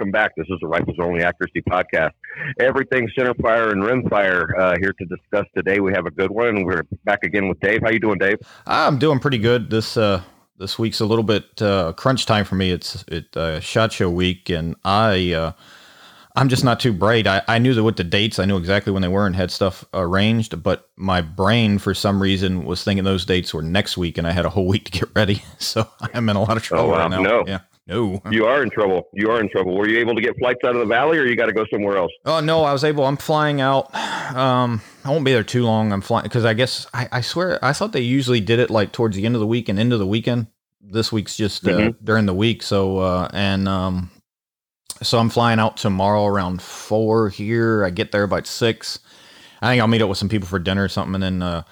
Welcome back. This is the Rifles Only Accuracy Podcast. Everything center fire and rimfire uh, here to discuss today. We have a good one. We're back again with Dave. How you doing, Dave? I'm doing pretty good. This uh, this week's a little bit uh, crunch time for me. It's it uh, shot show week, and I uh, I'm just not too bright. I, I knew that with the dates, I knew exactly when they were and had stuff arranged, but my brain, for some reason, was thinking those dates were next week, and I had a whole week to get ready. So I'm in a lot of trouble Oh, wow. right now. No. Yeah. No. You are in trouble. You are in trouble. Were you able to get flights out of the valley, or you got to go somewhere else? Oh no, I was able. I'm flying out. Um, I won't be there too long. I'm flying because I guess I, I swear I thought they usually did it like towards the end of the week and into the weekend. This week's just uh, Mhm. during the week. So uh, and um, so I'm flying out tomorrow around four here. I get there about six. I think I'll meet up with some people for dinner or something, and then uh,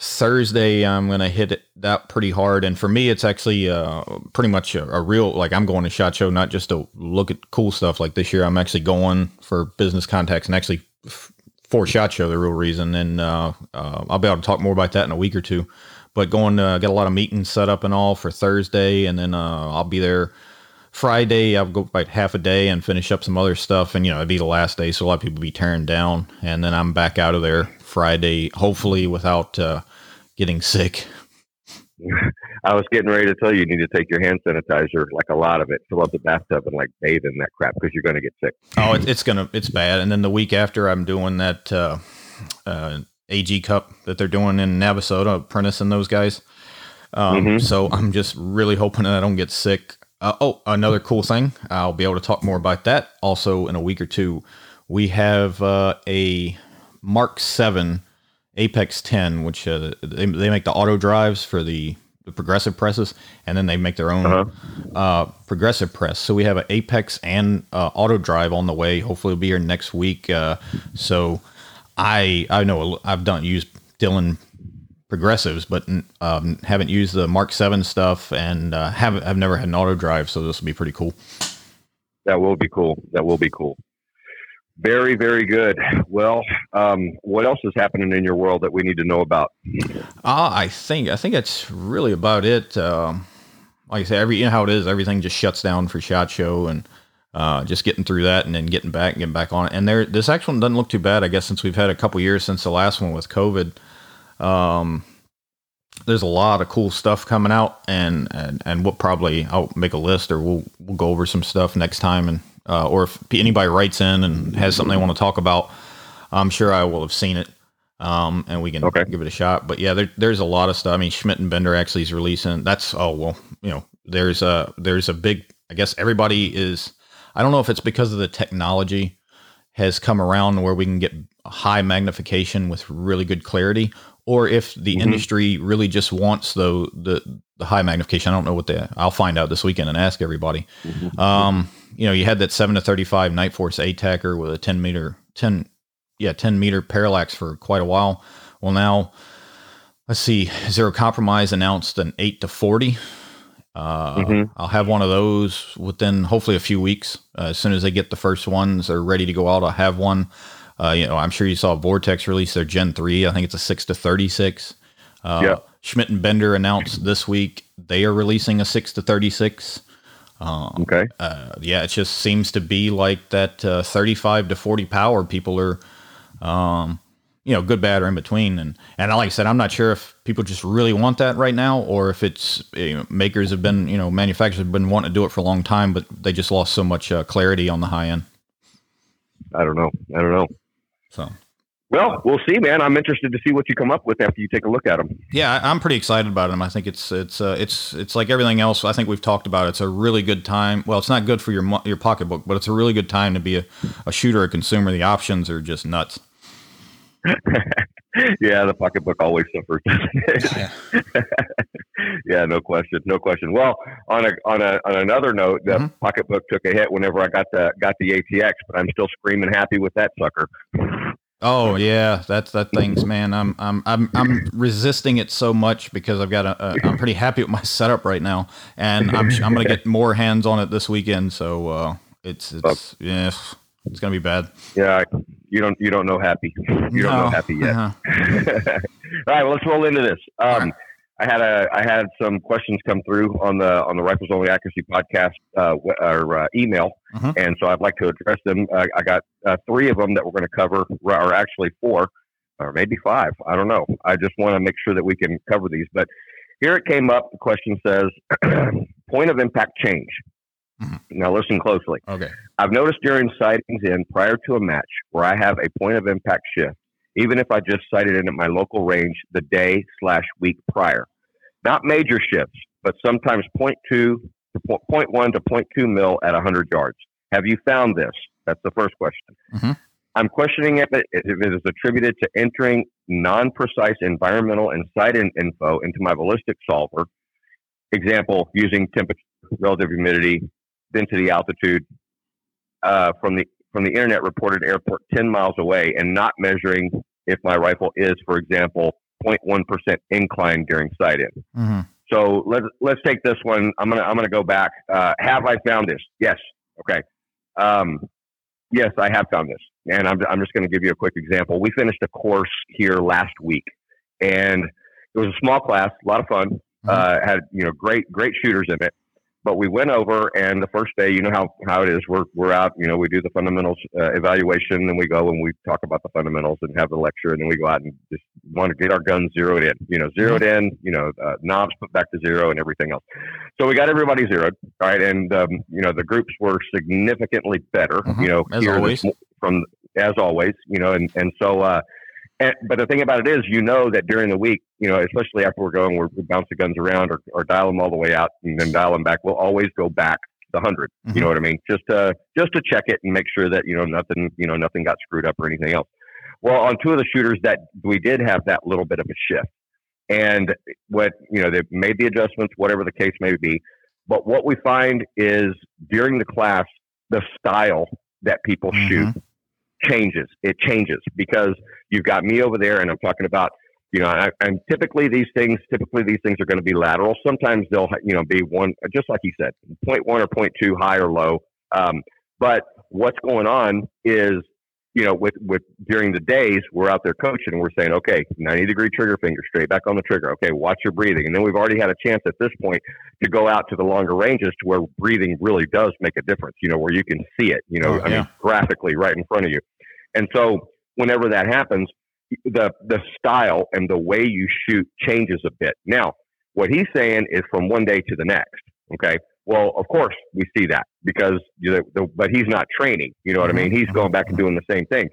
Thursday I'm gonna hit it that pretty hard. And for me, it's actually uh, pretty much a, a real like I'm going to shot show, not just to look at cool stuff. Like this year, I'm actually going for business contacts and actually f- for shot show, the real reason. And uh, uh, I'll be able to talk more about that in a week or two. But going to get a lot of meetings set up and all for Thursday, and then uh, I'll be there. Friday, I'll go about half a day and finish up some other stuff, and you know it'd be the last day, so a lot of people be tearing down, and then I'm back out of there Friday, hopefully without uh, getting sick. I was getting ready to tell you, you need to take your hand sanitizer, like a lot of it, fill up the bathtub, and like bathe in that crap because you're going to get sick. Oh, it, it's gonna, it's bad. And then the week after, I'm doing that uh, uh, AG Cup that they're doing in Navasota, Prentice and those guys. Um, Mhm. So I'm just really hoping that I don't get sick. Uh, oh, another cool thing. I'll be able to talk more about that also in a week or two. We have uh, a Mark Seven Apex 10, which uh, they, they make the auto drives for the, the progressive presses, and then they make their own Uh-huh. uh, progressive press. So we have an Apex and uh, auto drive on the way. Hopefully, it'll be here next week. Uh, so I I know I've done used Dillon progressives, but um, haven't used the Mark Seven stuff, and uh, haven't I've never had an auto drive. So this will be pretty cool. That will be cool. That will be cool. Very, very good. Well, um, what else is happening in your world that we need to know about? Uh, I think I think that's really about it. Um, like I say, every you know how it is. Everything just shuts down for shot show, and uh, just getting through that, and then getting back, and getting back on it. And there, this actual one doesn't look too bad. I guess since we've had a couple years since the last one with COVID, um, there's a lot of cool stuff coming out, and and and we'll probably I'll make a list, or we'll we'll go over some stuff next time, and uh, or if anybody writes in and has something they want to talk about, I'm sure I will have seen it um, and we can Okay. give it a shot. But yeah, there, there's a lot of stuff. I mean, Schmidt and Bender actually is releasing. That's oh well, you know, there's a there's a big. I guess everybody is. I don't know if it's because of the technology has come around where we can get high magnification with really good clarity, or if the Mhm. industry really just wants the the the high magnification. I don't know what the. I'll find out this weekend and ask everybody. Um, you know, you had that seven to thirty-five Nightforce ATACR with a ten meter, ten, yeah, ten meter parallax for quite a while. Well, now let's see, Zero Compromise announced an eight to forty. Uh, Mhm. I'll have one of those within hopefully a few weeks. Uh, as soon as they get the first ones, they're ready to go out. I'll have one. Uh, you know, I'm sure you saw Vortex release their Gen three. I think it's a six to thirty-six. Uh, Yeah. Schmidt and Bender announced this week they are releasing a six to thirty-six. Um, Okay. uh, yeah, it just seems to be like that uh, 35 to 40 power people are, um, you know, good, bad, or in between. And and like I said, I'm not sure if people just really want that right now, or if it's you know, makers have been, you know, manufacturers have been wanting to do it for a long time, but they just lost so much uh, clarity on the high end. I don't know. I don't know. So Well, we'll see, man. I'm interested to see what you come up with after you take a look at them. yeah, I'm pretty excited about them. I think it's it's uh, it's it's like everything else. I think we've talked about. It's a really good time. Well, it's not good for your your pocketbook, but it's a really good time to be a, a shooter, a consumer. The options are just nuts. yeah, the pocketbook always suffers. Yeah. yeah, no question, no question. Well, on a on a on another note, the Mhm. pocketbook took a hit whenever I got the got the ATX, but I'm still screaming happy with that sucker. Oh yeah, that's that thing's man. I'm I'm I'm I'm resisting it so much because I've got a, a I'm pretty happy with my setup right now, and I'm I'm gonna get more hands on it this weekend. So uh, it's it's yeah, it's gonna be bad. Yeah, you don't you don't know happy. You don't know happy yet. Uh-huh. All right, well, let's roll into this. Um, I had a I had some questions come through on the on the Rifles Only Accuracy podcast uh, or uh, email, uh-huh. and so I'd like to address them. Uh, I got uh, three of them that we're going to cover, or actually four, or maybe five. I don't know. I just want to make sure that we can cover these. But here it came up. The question says, "Point of impact change." Mm-hmm. Now listen closely. Okay. I've noticed during sightings in prior to a match where I have a point of impact shift even if I just sighted in at my local range the day slash week prior. Not major shifts, but sometimes 0.2 to 0.1 to 0.2 mil at 100 yards. Have you found this? That's the first question. Mm-hmm. I'm questioning if it, if it is attributed to entering non precise environmental and sight in info into my ballistic solver. Example, using temperature, relative humidity, density, altitude uh, from the from the internet reported airport 10 miles away and not measuring if my rifle is, for example, 0.1% incline during sight in. Mm-hmm. So let's let's take this one. I'm gonna I'm gonna go back. Uh, have I found this? Yes. Okay. Um, yes, I have found this, and I'm I'm just gonna give you a quick example. We finished a course here last week, and it was a small class, a lot of fun. Mm-hmm. Uh, had you know great great shooters in it, but we went over, and the first day, you know how, how it is. We're, we're out, you know, we do the fundamentals uh, evaluation, and we go and we talk about the fundamentals and have the lecture, and then we go out and just want to get our guns zeroed in, you know, zeroed mm-hmm. in, you know, uh, knobs put back to zero and everything else. So we got everybody zeroed, all right, and um, you know the groups were significantly better, mm-hmm. you know, as always. from as always, you know, and and so. Uh, and, but the thing about it is, you know that during the week, you know, especially after we're going, we're, we bounce the guns around or, or dial them all the way out and then dial them back. We'll always go back the 100 mm-hmm. You know what I mean? Just to just to check it and make sure that you know nothing you know nothing got screwed up or anything else. Well, on two of the shooters that we did have that little bit of a shift, and what you know they made the adjustments, whatever the case may be. But what we find is during the class, the style that people mm-hmm. shoot changes. It changes because you've got me over there, and I'm talking about you know, I, and typically these things, typically these things are going to be lateral. Sometimes they'll, you know, be one, just like you said, point one or point two, high or low. Um, but what's going on is, you know, with with during the days we're out there coaching and we're saying, okay, ninety degree trigger finger, straight back on the trigger. Okay, watch your breathing, and then we've already had a chance at this point to go out to the longer ranges to where breathing really does make a difference. You know, where you can see it. You know, oh, I mean, graphically right in front of you. And so whenever that happens, the the style and the way you shoot changes a bit. Now, what he's saying is from one day to the next. Okay. Well, of course we see that because the, the, but he's not training. You know what I mean? He's going back and doing the same thing.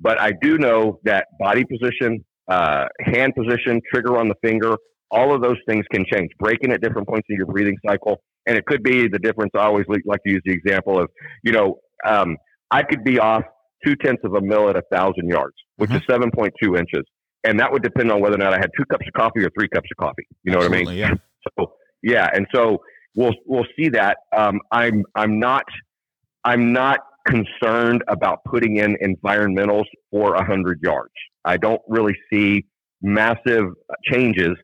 But I do know that body position, uh, hand position, trigger on the finger, all of those things can change. Breaking at different points in your breathing cycle, and it could be the difference. I always like to use the example of, you know, um, I could be off two tenths of a mil at a thousand yards, which mm-hmm. is seven point two inches, and that would depend on whether or not I had two cups of coffee or three cups of coffee. You know Absolutely, what I mean? Yeah. So yeah, and so we'll we'll see that. Um, I'm I'm not I'm not concerned about putting in environmentals for a hundred yards. I don't really see massive changes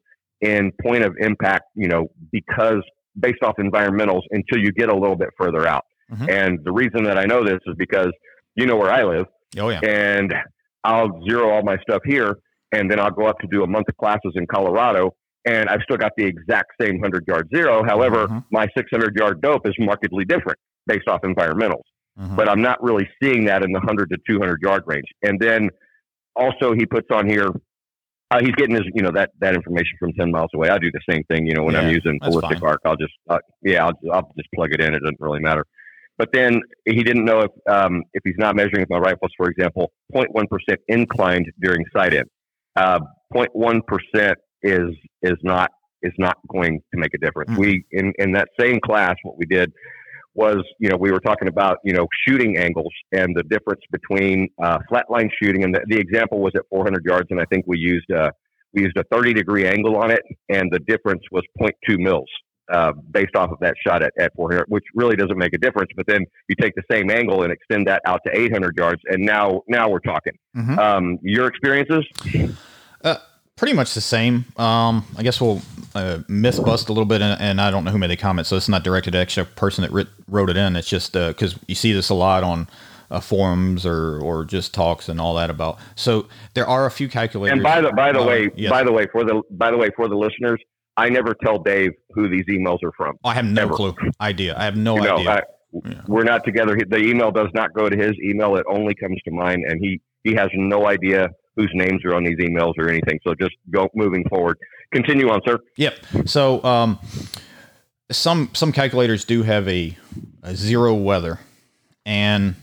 in point of impact, you know, because based off environmentals until you get a little bit further out. Mm-hmm. And the reason that I know this is because you know where I live. Oh yeah. And I'll zero all my stuff here, and then I'll go up to do a month of classes in Colorado, and I've still got the exact same hundred yard zero. However, mm-hmm. my six hundred yard dope is markedly different based off environmentals. Mm-hmm. But I'm not really seeing that in the hundred to two hundred yard range. And then also he puts on here. Uh, he's getting his, you know, that, that information from 10 miles away. I do the same thing, you know, when yeah, I'm using ballistic arc, I'll just, uh, yeah, I'll, I'll just plug it in. It doesn't really matter. But then he didn't know if um, if he's not measuring with my rifles, for example, 0.1 percent inclined during sight in. Uh, 0.1 percent is is not is not going to make a difference. Mm-hmm. We in in that same class, what we did was you know we were talking about you know shooting angles and the difference between uh, flatline shooting and the, the, example was at 400 yards, and I think we used a we used a 30 degree angle on it, and the difference was 0.2 mils uh, based off of that shot at, at 400, which really doesn't make a difference. But then you take the same angle and extend that out to 800 yards, and now now we're talking. Mm-hmm. Um, your experiences? Pretty much the same. Um, I guess we'll uh, myth bust a little bit, and, and, I don't know who made the comment, so it's not directed at the person that writ- wrote it in. It's just because uh, you see this a lot on uh, forums or or just talks and all that about. So there are a few calculators. And by the by the uh, way, yes. by the way, for the by the way for the listeners, I never tell Dave who these emails are from. I have no ever. clue idea. I have no You know, idea. I- Yeah. we're not together. The email does not go to his email; it only comes to mine, and he he has no idea whose names are on these emails or anything. So just go moving forward. Continue on, sir. Yep. So um, some some calculators do have a, a zero weather, and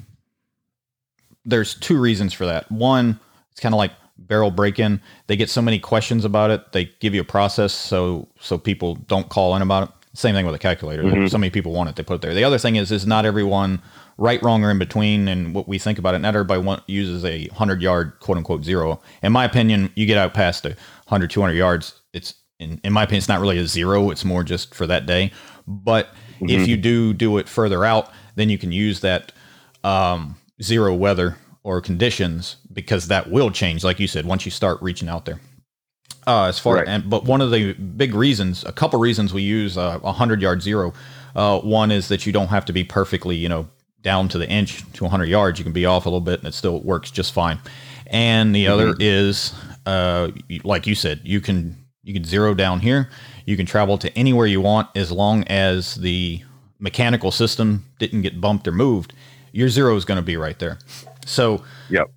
there's two reasons for that. One, it's kind of like barrel break in. They get so many questions about it, they give you a process so so people don't call in about it. Same thing with a calculator. Mhm. So many people want it, they put it there. The other thing is is not everyone right, wrong, or in between, and what we think about it. Not everybody want, uses a hundred yard quote unquote zero. In my opinion, you get out past the 100, 200 yards, it's in, in my opinion, it's not really a zero. It's more just for that day. But if you do do it further out, then you can use that um, zero weather or conditions because that will change, like you said, once you start reaching out there. Uh, as far Right. and but one of the big reasons, a couple reasons we use uh, a hundred yard zero. Uh, one is that you don't have to be perfectly, you know, down to the inch to 100 yards. You can be off a little bit and it still works just fine. And the other is, uh, like you said, you can you can zero down here. You can travel to anywhere you want as long as the mechanical system didn't get bumped or moved. Your zero is going to be right there. So Yep.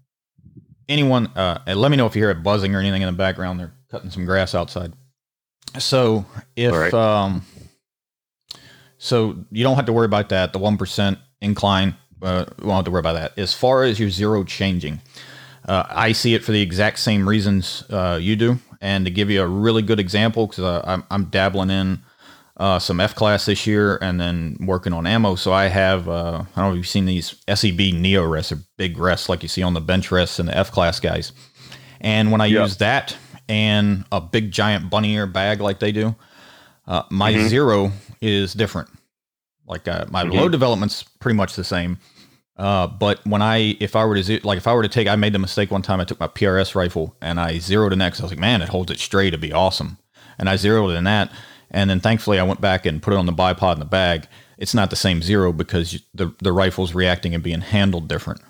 anyone, uh, let me know if you hear it buzzing or anything in the background. They're cutting some grass outside. So if right. um, so you don't have to worry about that. The one percent incline, uh, won't have to worry about that. As far as your zero changing, uh, I see it for the exact same reasons uh, you do. And to give you a really good example, because uh, I'm, I'm dabbling in uh, some F class this year and then working on ammo. So I have, uh, I don't know if you've seen these SEB Neo rests, or big rests like you see on the bench rests and the F class guys. And when I Yeah. use that and a big giant bunny ear bag like they do, uh, my Mhm. zero is different. Like uh, my Mhm. load development's pretty much the same. Uh, but when I, if I were to, like, if I were to take, I made the mistake one time. I took my PRS rifle and I zeroed it next. I was like, man, it holds it straight. It'd be awesome. And I zeroed it in that. And then thankfully, I went back and put it on the bipod in the bag. It's not the same zero because the the rifle's reacting and being handled different.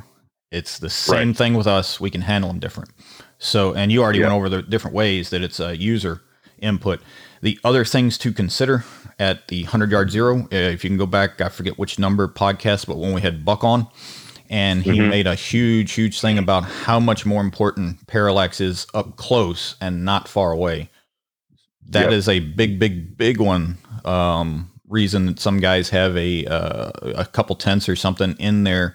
It's the same Right. thing with us. We can handle them different. So, and you already Yeah. went over the different ways that it's a user input. The other things to consider at the 100 yard zero, uh, if you can go back, I forget which number podcast, but when we had Buck on, and he Mhm. made a huge, huge thing about how much more important parallax is up close and not far away. That Yep. is a big, big, big one. Um, reason that some guys have a uh, a couple tenths or something in their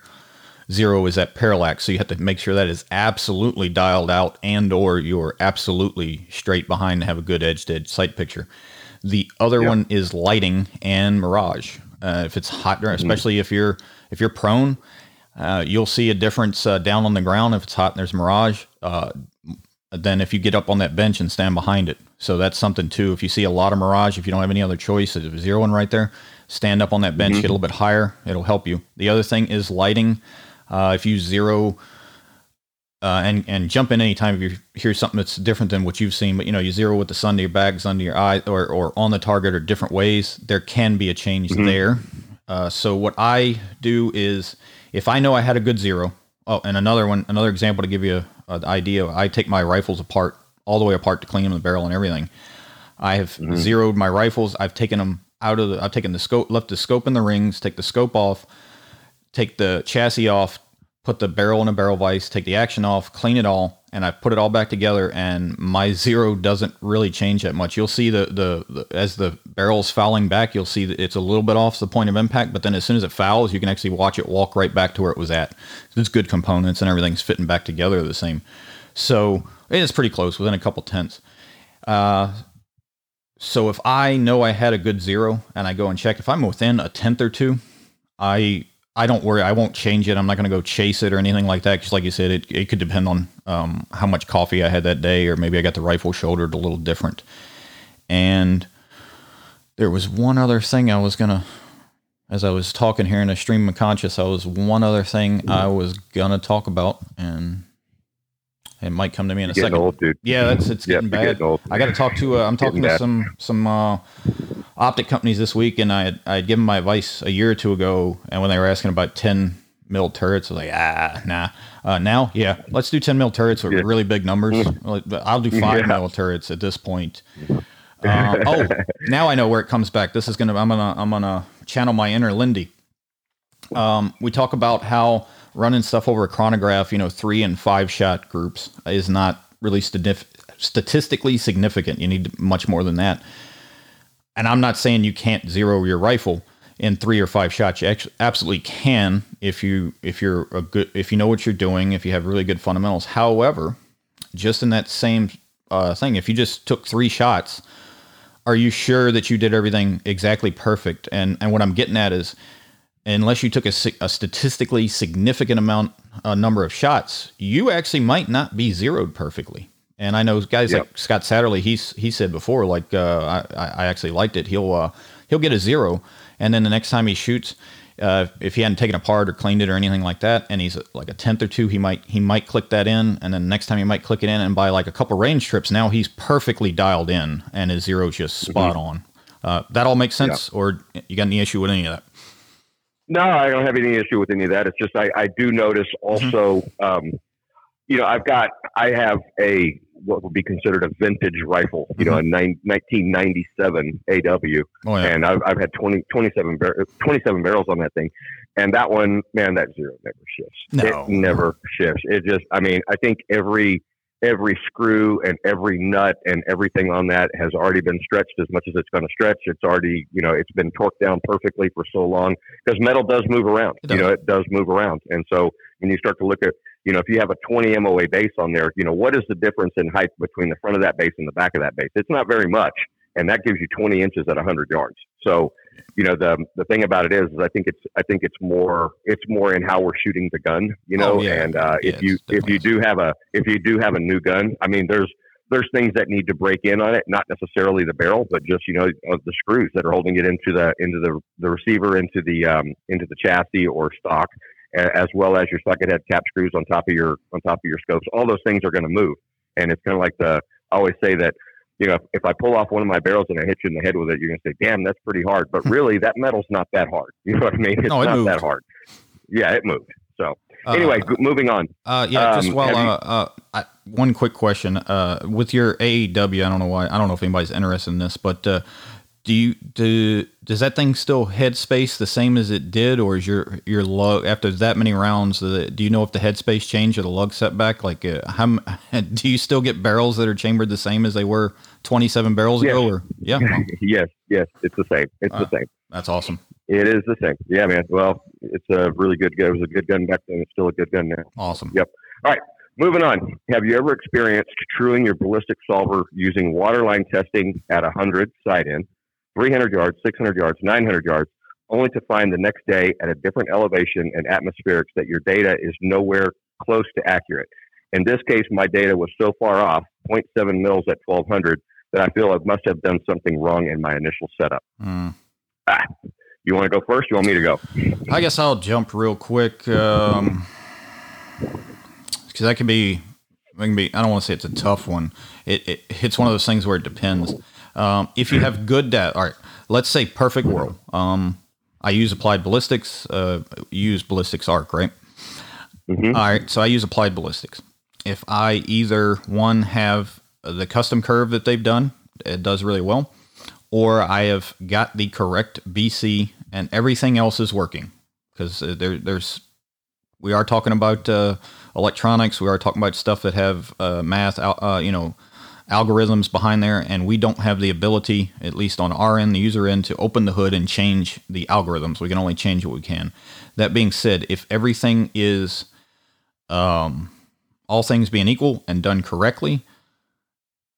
zero is that parallax so you have to make sure that is absolutely dialed out and or you're absolutely straight behind to have a good edge to edge sight picture the other Yep. one is lighting and mirage. Uh, if it's hot especially if you're if you're prone uh, you'll see a difference uh, down on the ground. If it's hot and there's mirage uh, than if you get up on that bench and stand behind it. So that's something too. If you see a lot of mirage if you don't have any other choice there's zero one right there stand up on that bench get a little bit higher it'll help you. The other thing is lighting. Uh, if you zero uh, and and jump in anytime if you hear something that's different than what you've seen, but you know you zero with the sun to your bags, under your eye, or or on the target, or different ways. There can be a change there. Uh, so what I do is, if I know I had a good zero, oh, and another one, another example to give you an idea, I take my rifles apart all the way apart to clean them, the barrel and everything. I have zeroed my rifles. I've taken them out of the. I've taken the scope, left the scope in the rings, take the scope off, take the chassis off, put the barrel in a barrel vise, take the action off, clean it all, and I put it all back together. And my zero doesn't really change that much. You'll see the the, the as the barrel's fouling back, you'll see that it's a little bit off the point of impact. But then as soon as it fouls, you can actually watch it walk right back to where it was at. It's good components and everything's fitting back together the same. So it is pretty close, within a couple tenths. Uh, so if I know I had a good zero and I go and check, if I'm within a tenth or two, I I don't worry. I won't change it. I'm not going to go chase it or anything like that. Because, like you said, it, it could depend on um, how much coffee I had that day, or maybe I got the rifle shouldered a little different. And there was one other thing I was going to, as I was talking here in a stream of conscious, I was one other thing I was going to talk about, and it might come to me in a second. old. Yeah, that's it's Yeah, getting you're bad. getting. I got to talk to. Uh, I'm talking to some some uh, optic companies this week, and I had, I had given my advice a year or two ago, and when they were asking about ten mil turrets. I was like, ah, nah. Uh, now, yeah, let's do 10 mil turrets with Yeah. really big numbers. I'll do five Yeah. mil turrets at this point. Um, oh, now I know where it comes back. This is gonna. I'm gonna. I'm gonna channel my inner Lindy. Um, we talk about how running stuff over a chronograph, you know, three and five shot groups is not really statistically significant. You need much more than that. And I'm not saying you can't zero your rifle in three or five shots. You absolutely can if you if you're a good if you know what you're doing, if you have really good fundamentals. However, just in that same uh, thing, if you just took three shots, are you sure that you did everything exactly perfect? And and what I'm getting at is, unless you took a, a statistically significant amount a number of shots, you actually might not be zeroed perfectly. And I know guys Yep. like Scott Satterlee, he's he said before, like uh, I I actually liked it. He'll uh, he'll get a zero, and then the next time he shoots, uh, if he hadn't taken apart or cleaned it or anything like that, and he's like a tenth or two, he might he might click that in, and then next time he might click it in, and by like a couple range trips, now he's perfectly dialed in, and his zero's just spot on. Uh, that all makes sense, or you got any issue with any of that? No, I don't have any issue with any of that. It's just I, I do notice also, um, you know, I've got I have a what would be considered a vintage rifle, you know, a mm-hmm. nine, 1997 AW, Oh yeah, and I've, I've had 20, 27, bar- 27 barrels on that thing, and that one, man, that zero never shifts. No. It never shifts. It just, I mean, I think every every screw and every nut and everything on that has already been stretched as much as it's going to stretch. It's already, you know, it's been torqued down perfectly for so long because metal does move around. It You know, it does move around, and so when you start to look at, you know, if you have a 20 MOA base on there, you know, what is the difference in height between the front of that base and the back of that base? It's not very much, and that gives you 20 inches at 100 yards. So, you know, the the thing about it is, is I think it's I think it's more it's more in how we're shooting the gun, you know, Oh, yeah. and uh, Yeah, if you if you do have a if you do have a new gun, I mean, there's there's things that need to break in on it, not necessarily the barrel, but just you know uh, the screws that are holding it into the into the the receiver, into the um, into the chassis or stock, as well as your socket head cap screws on top of your on top of your scopes. All those things are going to move, and it's kind of like the I always say that you know if, if I pull off one of my barrels and I hit you in the head with it, you're going to say, "Damn, that's pretty hard," but really that metal's not that hard. You know what I mean? It's No, it not moved. that hard. Yeah, it moved. So Uh, anyway, g- moving on. Uh, yeah, just Um, while have you- uh, uh, I, one quick question uh, with your AEW, I don't know why, I don't know if anybody's interested in this, but uh, do you do does that thing still headspace the same as it did, or is your your lug after that many rounds? Do you know if the headspace changed or the lug setback? Like, uh, how do you still get barrels that are chambered the same as they were twenty seven barrels ago? Yes. Or yeah, yes, yes, it's the same. It's Uh, the same. that's awesome, It is the same. Yeah, man. Well, it's a really good gun. It was a good gun back then. It's still a good gun now. awesome. Yep. All right Moving on. Have you ever experienced truing your ballistic solver using waterline testing at 100 sight in, 300 yards, 600 yards, 900 yards, only to find the next day at a different elevation and atmospherics that your data is nowhere close to accurate? In this case, my data was so far off, 0.7 mils at 1200, that I feel I must have done something wrong in my initial setup. Mm. You want to go first? You want me to go? I guess I'll jump real quick. Um, because that can be, can be. I don't want to say it's a tough one. It, it it's one of those things where it depends. Um, if you have good data, all right. Let's say perfect world. Um, I use applied ballistics. Uh, use ballistics arc, right? Mhm. All right. So I use applied ballistics. If I either one have the custom curve that they've done, it does really well, or I have got the correct BC and everything else is working because there, there's we are talking about uh, electronics. We are talking about stuff that have uh, math, uh, you know, algorithms behind there, and we don't have the ability, at least on our end, the user end, to open the hood and change the algorithms. We can only change what we can. That being said, if everything is um, all things being equal and done correctly,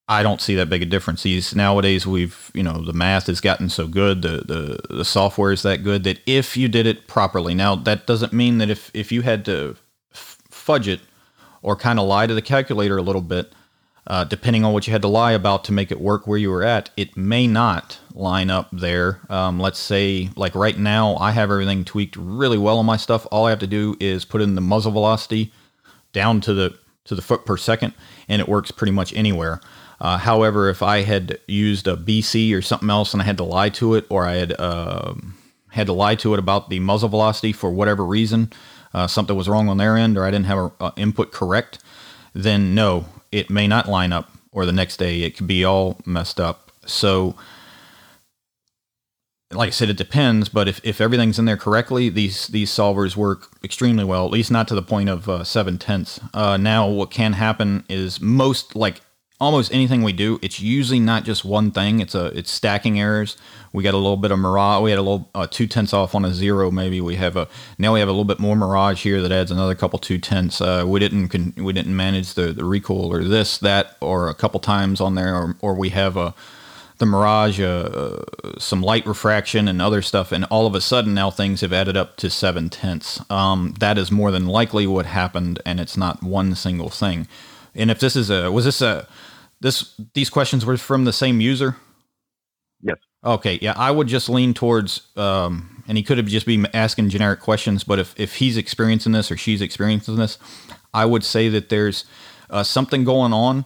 I don't see that big a difference. These nowadays we've you know the math has gotten so good, the the the software is that good that if you did it properly, now that doesn't mean that if if you had to fudge it or kind of lie to the calculator a little bit, uh, depending on what you had to lie about to make it work where you were at, it may not line up there. Um, let's say, like right now, I have everything tweaked really well on my stuff. All I have to do is put in the muzzle velocity down to the to the foot per second, and it works pretty much anywhere. Uh, however, if I had used a BC or something else and I had to lie to it, or I had um had to lie to it about the muzzle velocity for whatever reason, uh, something was wrong on their end, or I didn't have a, a input correct, then no, it may not line up. Or the next day, it could be all messed up. So like I said, it depends. But if, if everything's in there correctly, these these solvers work extremely well. At least not to the point of uh, seven tenths. Uh, now, what can happen is most like almost anything we do, it's usually not just one thing. It's a it's stacking errors. We got a little bit of mirage. We had a little uh, two tenths off on a zero. Maybe we have a now we have a little bit more mirage here that adds another couple two tenths. Uh, we didn't we didn't manage the the recoil or this that or a couple times on there, or or we have a the Mirage, uh, uh, some light refraction, and other stuff, and all of a sudden now things have added up to seven tenths. Um, that is more than likely what happened, and it's not one single thing. And if this is a, was this a, this these questions were from the same user? Okay. Yeah, I would just lean towards, um, and he could have just been asking generic questions, but if if he's experiencing this or she's experiencing this, I would say that there's uh, something going on,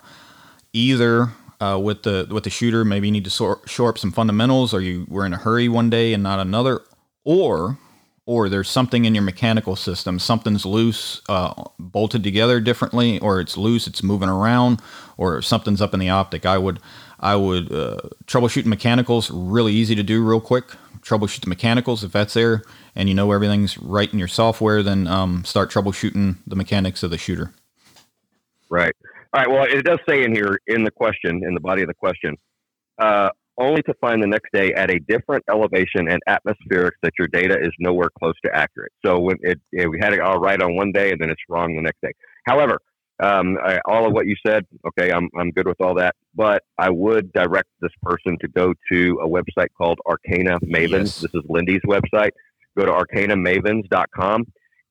either uh, with the with the shooter. Maybe you need to shore up some fundamentals, or you were in a hurry one day and not another, or or there's something in your mechanical system. Something's loose, uh, bolted together differently, or it's loose, it's moving around, or something's up in the optic. I would I would uh, troubleshoot mechanicals. Really easy to do, real quick. Troubleshoot the mechanicals if that's there, and you know everything's right in your software. Then um, start troubleshooting the mechanics of the shooter. Right. All right. Well, it does say in here in the question, in the body of the question, uh, only to find the next day at a different elevation and atmospherics that your data is nowhere close to accurate. So when it, it we had it all right on one day and then it's wrong the next day. However, um, I, all of what you said, okay, I'm I'm good with all that. But I would direct this person to go to a website called Arcana Mavens. Yes. This is Lindy's website. Go to arcanamavens.com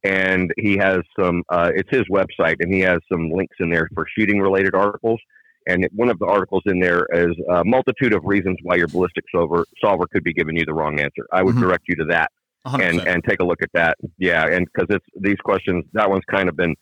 and he has some. Uh, it's his website, and he has some links in there for shooting related articles. And one of the articles in there is a multitude of reasons why your ballistic solver solver could be giving you the wrong answer. I would mm-hmm. direct you to that 100%. and and take a look at that. Yeah, and because it's these questions, that one's kind of been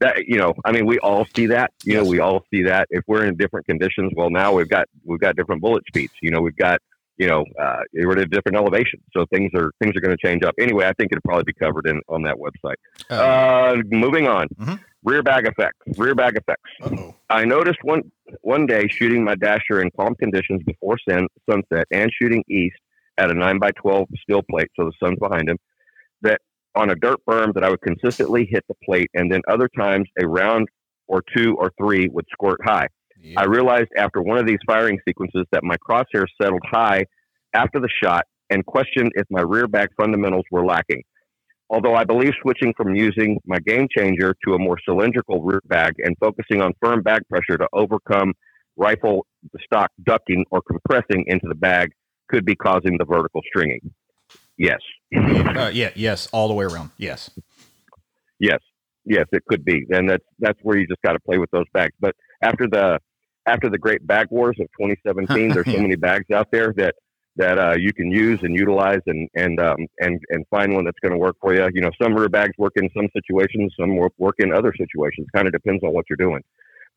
that you know i mean we all see that you yes. know we all see that if we're in different conditions well now we've got we've got different bullet speeds you know we've got you know, uh, we're at a different elevation, so things are things are going to change up. Anyway, I think it'll probably be covered in on that website. Oh. Uh, moving on, mm-hmm. rear bag effects. Rear bag effects. Uh-oh. I noticed one one day shooting my dasher in calm conditions before sun, sunset and shooting east at a nine by twelve steel plate, so the sun's behind him. That on a dirt berm that I would consistently hit the plate, and then other times a round or two or three would squirt high. I realized after one of these firing sequences that my crosshair settled high after the shot and questioned if my rear bag fundamentals were lacking. Although I believe switching from using my game changer to a more cylindrical rear bag and focusing on firm bag pressure to overcome rifle stock ducking or compressing into the bag could be causing the vertical stringing. Yes. Uh, yeah. Yes. All the way around. Yes. Yes. Yes. It could be, and that's that's where you just got to play with those bags. But after the after the great bag wars of 2017, there's so many bags out there that that uh, you can use and utilize and and um, and and find one that's going to work for you. You know, some rear bags work in some situations, some work in other situations. Kind of depends on what you're doing.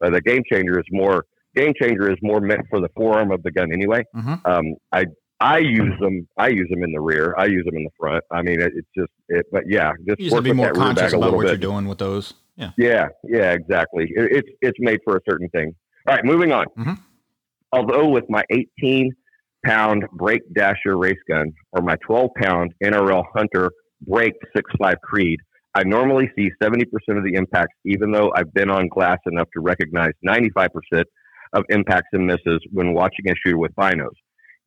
Uh, the game changer is more game changer is more meant for the forearm of the gun anyway. Mm-hmm. Um, I I use them. I use them in the rear. I use them in the front. I mean, it, it's just it. But yeah, just you work be more conscious about what bit. you're doing with those. Yeah. Yeah. Yeah. Exactly. It, it's it's made for a certain thing. All right, moving on. Mm-hmm. Although with my 18 pound brake dasher race gun or my 12 pound NRL Hunter brake 6.5 Creed, I normally see 70% of the impacts, even though I've been on glass enough to recognize 95% of impacts and misses when watching a shooter with binos.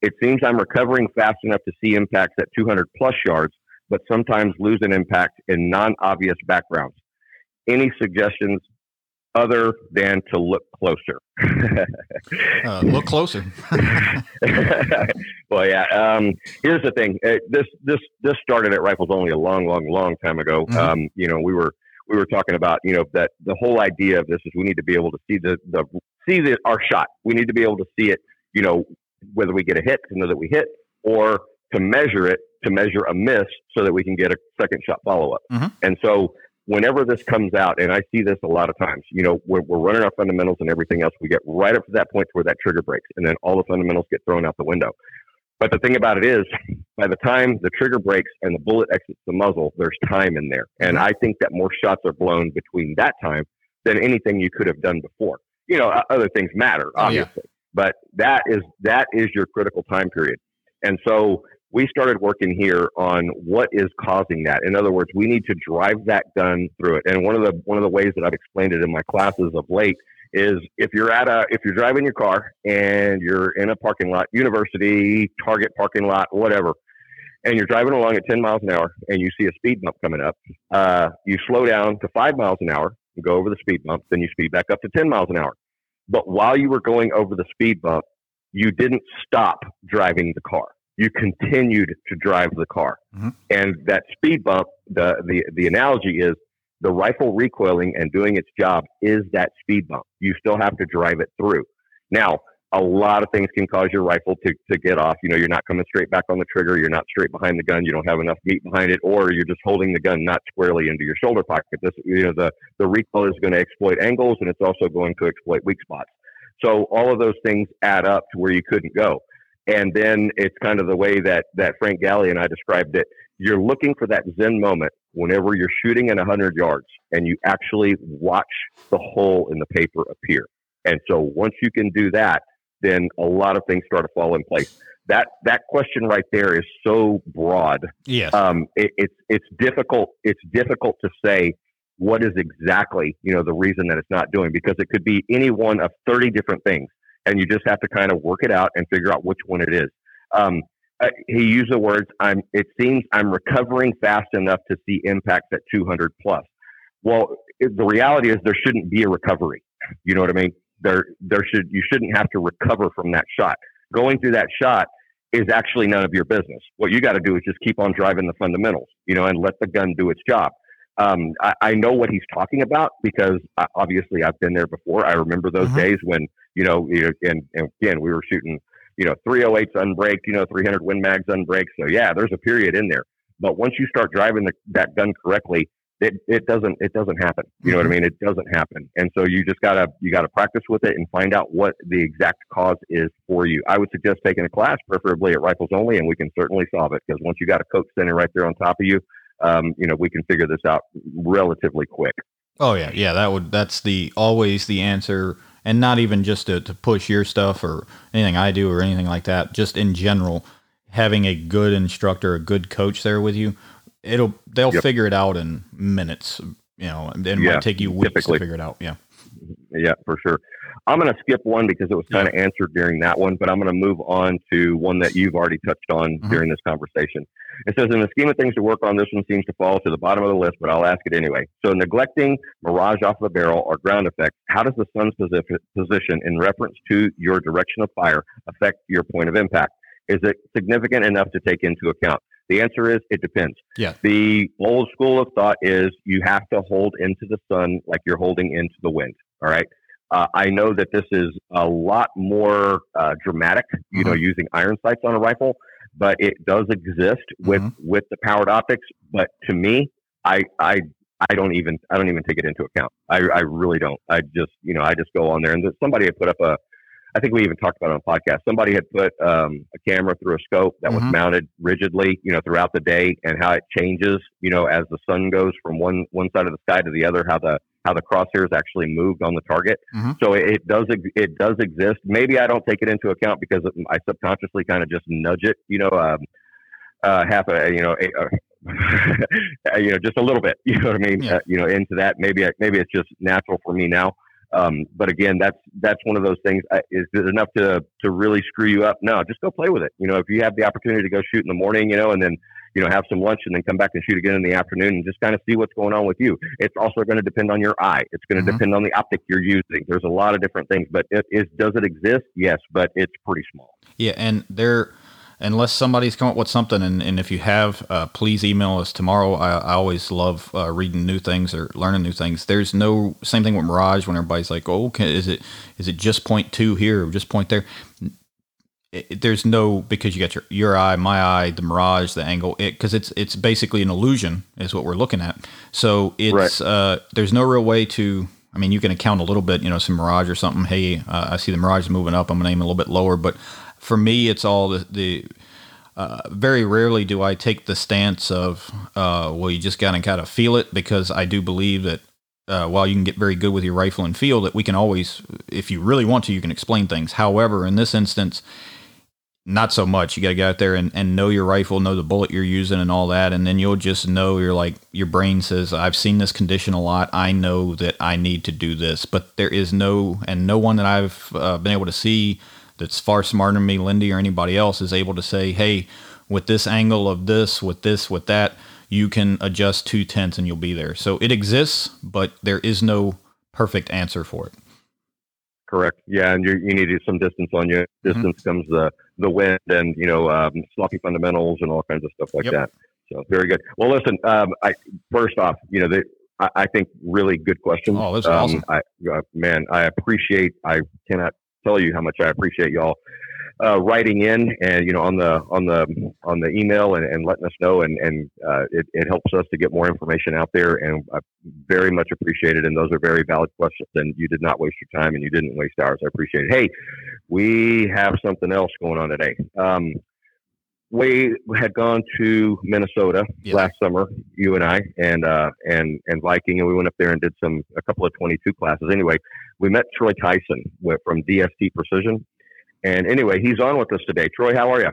It seems I'm recovering fast enough to see impacts at 200 plus yards, but sometimes lose an impact in non obvious backgrounds. Any suggestions other than to look closer. uh, look closer. well, yeah. Um, here's the thing. Uh, this this this started at Rifles Only a long, long, long time ago. Mm-hmm. Um, you know, we were we were talking about you know that the whole idea of this is we need to be able to see the the see the our shot. We need to be able to see it. You know, whether we get a hit to know that we hit, or to measure it to measure a miss so that we can get a second shot follow up. Mm-hmm. And so whenever this comes out, and I see this a lot of times, you know, we're, we're running our fundamentals and everything else. We get right up to that point where that trigger breaks, and then all the fundamentals get thrown out the window. But the thing about it is, by the time the trigger breaks and the bullet exits the muzzle, there's time in there. And mm-hmm. I think that more shots are blown between that time than anything you could have done before. You know, other things matter, obviously, oh, yeah. but that is that is your critical time period. And so we started working here on what is causing that. In other words, we need to drive that gun through it. And one of the one of the ways that I've explained it in my classes of late is if you're at a if you're driving your car and you're in a parking lot, university, Target parking lot, whatever, and you're driving along at 10 miles an hour and you see a speed bump coming up, uh, you slow down to five miles an hour and go over the speed bump, then you speed back up to 10 miles an hour. But while you were going over the speed bump, you didn't stop driving the car. You continued to drive the car. Mm-hmm. And that speed bump, the, the, the analogy is the rifle recoiling and doing its job is that speed bump. You still have to drive it through. Now, a lot of things can cause your rifle to, to get off. You know, you're not coming straight back on the trigger. You're not straight behind the gun. You don't have enough meat behind it, or you're just holding the gun not squarely into your shoulder pocket. This, you know, the, the recoil is going to exploit angles and it's also going to exploit weak spots. So all of those things add up to where you couldn't go. And then it's kind of the way that, that Frank Galli and I described it. You're looking for that Zen moment whenever you're shooting at 100 yards and you actually watch the hole in the paper appear. And so once you can do that, then a lot of things start to fall in place. That that question right there is so broad. Yes. Um, it, it's it's difficult. It's difficult to say what is exactly you know the reason that it's not doing because it could be any one of thirty different things, and you just have to kind of work it out and figure out which one it is. Um, uh, he used the words, "I'm." It seems I'm recovering fast enough to see impacts at 200 plus. Well, it, the reality is there shouldn't be a recovery. You know what I mean? there there should you shouldn't have to recover from that shot. Going through that shot is actually none of your business. What you got to do is just keep on driving the fundamentals, you know, and let the gun do its job. Um, I, I, know what he's talking about because uh, obviously I've been there before. I remember those mm-hmm. days when you know, and, and again we were shooting, you know, 308s unbraked, you know, 300 Win Mags unbraked. So yeah, there's a period in there. But once you start driving the, that gun correctly, it, it doesn't it doesn't happen. You know what I mm-hmm. mean? It doesn't happen. And so you just gotta you gotta practice with it and find out what the exact cause is for you. I would suggest taking a class, preferably at Rifles Only, and we can certainly solve it because once you got a coach standing right there on top of you, um, you know we can figure this out relatively quick. Oh yeah, yeah. That would that's the always the answer, and not even just to, to push your stuff or anything I do or anything like that. Just in general, having a good instructor, a good coach there with you it'll they'll yep. figure it out in minutes. You know, it yeah, might take you weeks typically. to figure it out. Yeah. Yeah, for sure. I'm going to skip one because it was kind of answered during that one, but I'm going to move on to one that you've already touched on mm-hmm. during this conversation. It says, in the scheme of things to work on, this one seems to fall to the bottom of the list, but I'll ask it anyway. So, neglecting mirage off the barrel or ground effect, how does the sun's position in reference to your direction of fire affect your point of impact? Is it significant enough to take into account? The answer is it depends. Yeah. The old school of thought is you have to hold into the sun like you're holding into the wind. All right. Uh, I know that this is a lot more uh, dramatic, you mm-hmm. know, using iron sights on a rifle, but it does exist with mm-hmm. with the powered optics. But to me, I I I don't even I don't even take it into account. I I really don't. I just you know I just go on there and somebody had put up a I think we even talked about it on a podcast. Somebody had put um, a camera through a scope that mm-hmm. was mounted rigidly, you know, throughout the day, and how it changes, you know, as the sun goes from one one side of the sky to the other. How the how the crosshairs actually moved on the target. Mm-hmm. So it, it, does it does exist. Maybe I don't take it into account because I subconsciously kind of just nudge it, you know, um, uh, half a you know. A, a, you know, just a little bit. You know what I mean? Yeah. Uh, you know, into that. Maybe maybe it's just natural for me now. Um, but again, that's that's one of those things. Is it enough to to really screw you up? No, just go play with it. You know, if you have the opportunity to go shoot in the morning, you know, and then you know have some lunch and then come back and shoot again in the afternoon and just kind of see what's going on with you. It's also going to depend on your eye. It's going to mm-hmm. depend on the optic you're using. There's a lot of different things, but it is does it exist? Yes, but it's pretty small. Yeah, and there unless somebody's come up with something. And, and if you have, uh, please email us tomorrow. I, I always love uh, reading new things or learning new things. There's no same thing with Mirage when everybody's like, oh, okay, is it is it just point two here or just point there? It, there's no because you got your your eye, my eye, the mirage, the angle. It because it's it's basically an illusion is what we're looking at. So it's right. uh, there's no real way to I mean, you can account a little bit, you know, some mirage or something. Hey, uh, I see the mirage moving up. I'm going to aim a little bit lower, but for me, it's all the, the uh, very rarely do I take the stance of, uh, well, you just gotta kind of feel it because I do believe that uh, while you can get very good with your rifle and feel that we can always, if you really want to, you can explain things. However, in this instance, not so much. You got to get out there and, and know your rifle, know the bullet you're using, and all that. And then you'll just know you're like, your brain says, I've seen this condition a lot. I know that I need to do this. But there is no, and no one that I've uh, been able to see that's far smarter than me, Lindy, or anybody else is able to say, hey, with this angle of this, with this, with that, you can adjust two tenths and you'll be there. So it exists, but there is no perfect answer for it. Correct. Yeah, and you you need some distance on you. Mm-hmm. Distance mm-hmm. comes the the wind and you know um, sloppy fundamentals and all kinds of stuff like yep. that. So very good. Well, listen. Um, I first off, you know, the, I, I, think really good question. Oh, that's um, awesome. I, uh, man, I appreciate. I cannot tell you how much I appreciate y'all uh, writing in and you know on the on the on the email and, and letting us know and and uh, it, it helps us to get more information out there and I very much appreciate it. And those are very valid questions and you did not waste your time and you didn't waste ours. I appreciate it. Hey we have something else going on today. Um, we had gone to Minnesota yeah. last summer, you and I, and uh, and and Viking, and we went up there and did some a couple of twenty two classes. Anyway, we met Troy Tyson from DST Precision, and anyway, he's on with us today. Troy, how are you?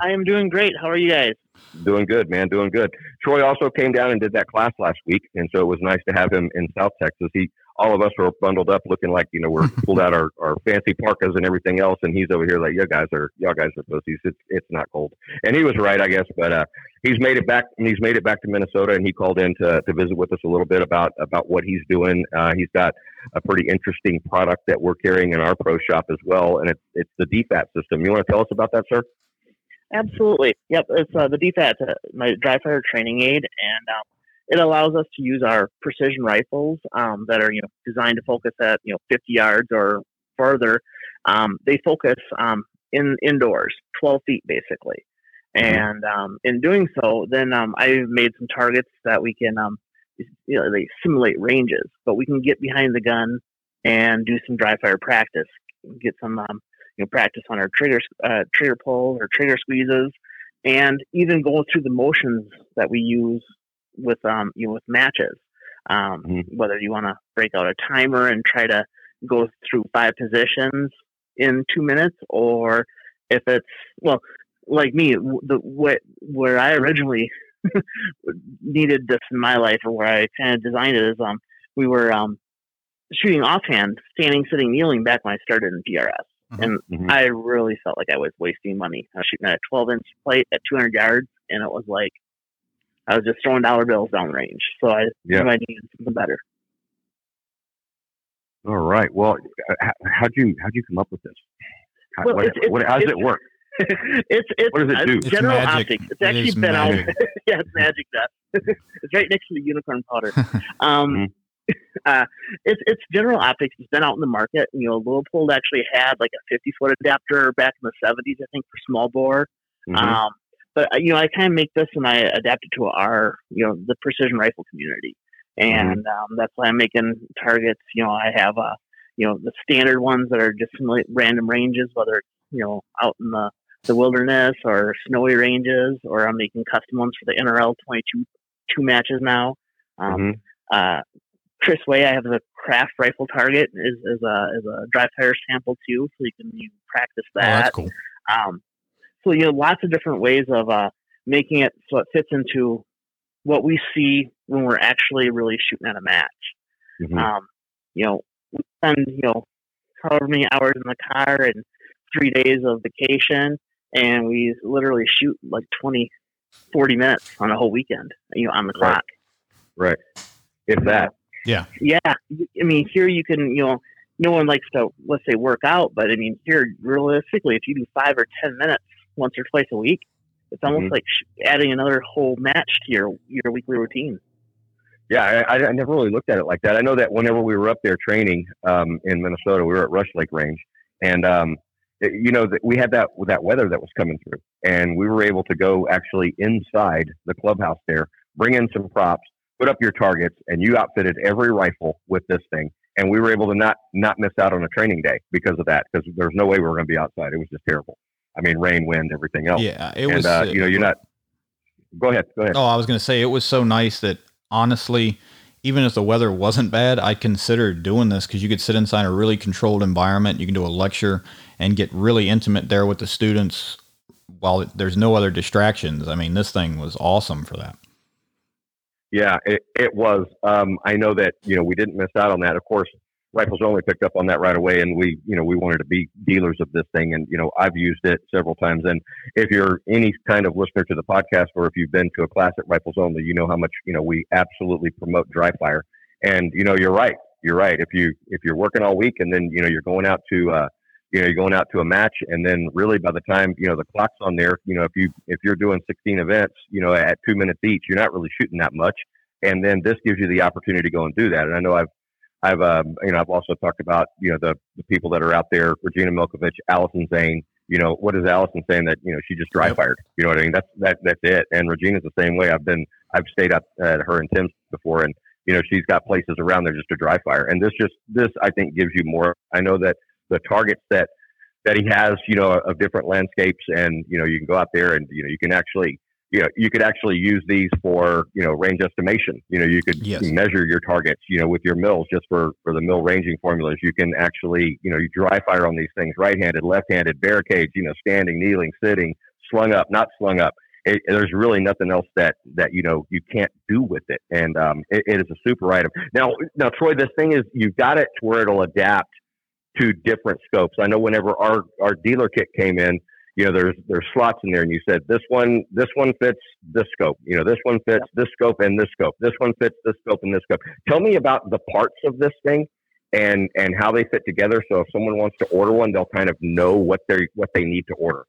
I am doing great. How are you guys? Doing good, man. Doing good. Troy also came down and did that class last week, and so it was nice to have him in South Texas. He, all of us were bundled up, looking like you know we're pulled out our, our fancy parkas and everything else, and he's over here like, "You guys are, y'all guys are pussies. It's it's not cold." And he was right, I guess. But uh, he's made it back, and he's made it back to Minnesota, and he called in to to visit with us a little bit about about what he's doing. Uh, he's got a pretty interesting product that we're carrying in our pro shop as well, and it's it's the DFAT system. You want to tell us about that, sir? Absolutely. Yep, it's uh, the DFAT, uh, my dry fire training aid, and um, it allows us to use our precision rifles um, that are you know designed to focus at you know 50 yards or further. Um, they focus um, in indoors, 12 feet basically. Mm-hmm. And um, in doing so, then um, I've made some targets that we can um, you know, they simulate ranges, but we can get behind the gun and do some dry fire practice, get some, um, you know, practice on our trigger, uh, trigger pulls or trigger squeezes, and even go through the motions that we use with, um, you know, with matches. Um, mm-hmm. Whether you want to break out a timer and try to go through five positions in two minutes, or if it's well, like me, the what where I originally needed this in my life or where I kind of designed it is um we were um shooting offhand, standing, sitting, kneeling back when I started in PRS. Mm-hmm. And mm-hmm. I really felt like I was wasting money. I was shooting at a 12 inch plate at 200 yards, and it was like I was just throwing dollar bills down range. So I yeah. knew I needed something better. All right. Well, how'd you how'd you come up with this? How, well, what, it's, what, how does it work? it's it's what does it do? General it's Optics. It's actually it been magic. out. yeah, it's magic dust. it's right next to the unicorn powder. Um, mm-hmm. uh, it's it's General Optics. It's been out in the market. You know, Leupold actually had like a 50 foot adapter back in the 70s, I think, for small bore. Mm-hmm. Um, but uh, you know, I kind of make this and I adapt it to our you know the precision rifle community, mm-hmm. and mm-hmm. um, that's why I'm making targets. You know, I have uh, you know the standard ones that are just random ranges, whether it's you know out in the the wilderness or snowy ranges, or I'm making custom ones for the NRL 22 two matches now. Um, mm-hmm. uh, Chris Way, I have the craft rifle target is, is a is a dry fire sample too, so you can you practice that. Oh, that's cool. Um, so you know, lots of different ways of uh, making it so it fits into what we see when we're actually really shooting at a match. Mm-hmm. Um, you know, we spend you know however many hours in the car and three days of vacation and we literally shoot like 20, 40 minutes on a whole weekend, you know, on the clock. Right. If that. Yeah. Yeah. I mean, here you can, you know, no one likes to, let's say, work out, but I mean, here, realistically, if you do five or 10 minutes once or twice a week, it's almost mm-hmm. like adding another whole match to your, your weekly routine. Yeah, I, I, never really looked at it like that. I know that whenever we were up there training um, in Minnesota, we were at Rush Lake Range, and um, you know that we had that that weather that was coming through, and we were able to go actually inside the clubhouse there, bring in some props, put up your targets, and you outfitted every rifle with this thing, and we were able to not not miss out on a training day because of that, because there's no way we were going to be outside. It was just terrible. I mean, rain, wind, everything else. Yeah, it and was. uh, you know, you're not. Go ahead. Go ahead. Oh, I was going to say it was so nice that honestly, even if the weather wasn't bad, I considered doing this because you could sit inside a really controlled environment. You can do a lecture and get really intimate there with the students while there's no other distractions. I mean, this thing was awesome for that. Yeah, it, it was. Um, I know that you know we didn't miss out on that. Of course, Rifles Only picked up on that right away, and we you know we wanted to be dealers of this thing, and you know I've used it several times. And if you're any kind of listener to the podcast, or if you've been to a class at Rifles Only, you know how much you know we absolutely promote dry fire. And you know you're right. You're right. If you if you're working all week and then you know you're going out to uh, you know you're going out to a match and then really by the time you know the clock's on there you know if you if you're doing 16 events you know at two minutes each you're not really shooting that much and then this gives you the opportunity to go and do that and i know i've i've um, you know i've also talked about you know the, the people that are out there regina milkovich allison zane you know what is allison saying that you know she just dry fired? You know what i mean? That's that that's it. And regina's the same way. I've been i've stayed up at her and tim's before and you know she's got places around there just to dry fire. And this just this i think gives you more. I know that the targets that that he has, you know, of different landscapes, and you know, you can go out there and you know, you can actually, you know, you could actually use these for you know range estimation. You know, you could Yes. measure your targets, you know, with your mills just for for the mill ranging formulas. You can actually, you know, you dry fire on these things, right-handed, left-handed, barricades, you know, standing, kneeling, sitting, slung up, not slung up. It, there's really nothing else that that you know you can't do with it, and um, it, it is a super item. Now, now, Troy, this thing is you've got it to where it'll adapt to different scopes. I know whenever our our dealer kit came in, you know, there's there's slots in there, and you said this one this one fits this scope. You know, this one fits this scope and this scope. This one fits this scope and this scope. Tell me about the parts of this thing and and how they fit together. So if someone wants to order one, they'll kind of know what they what they need to order.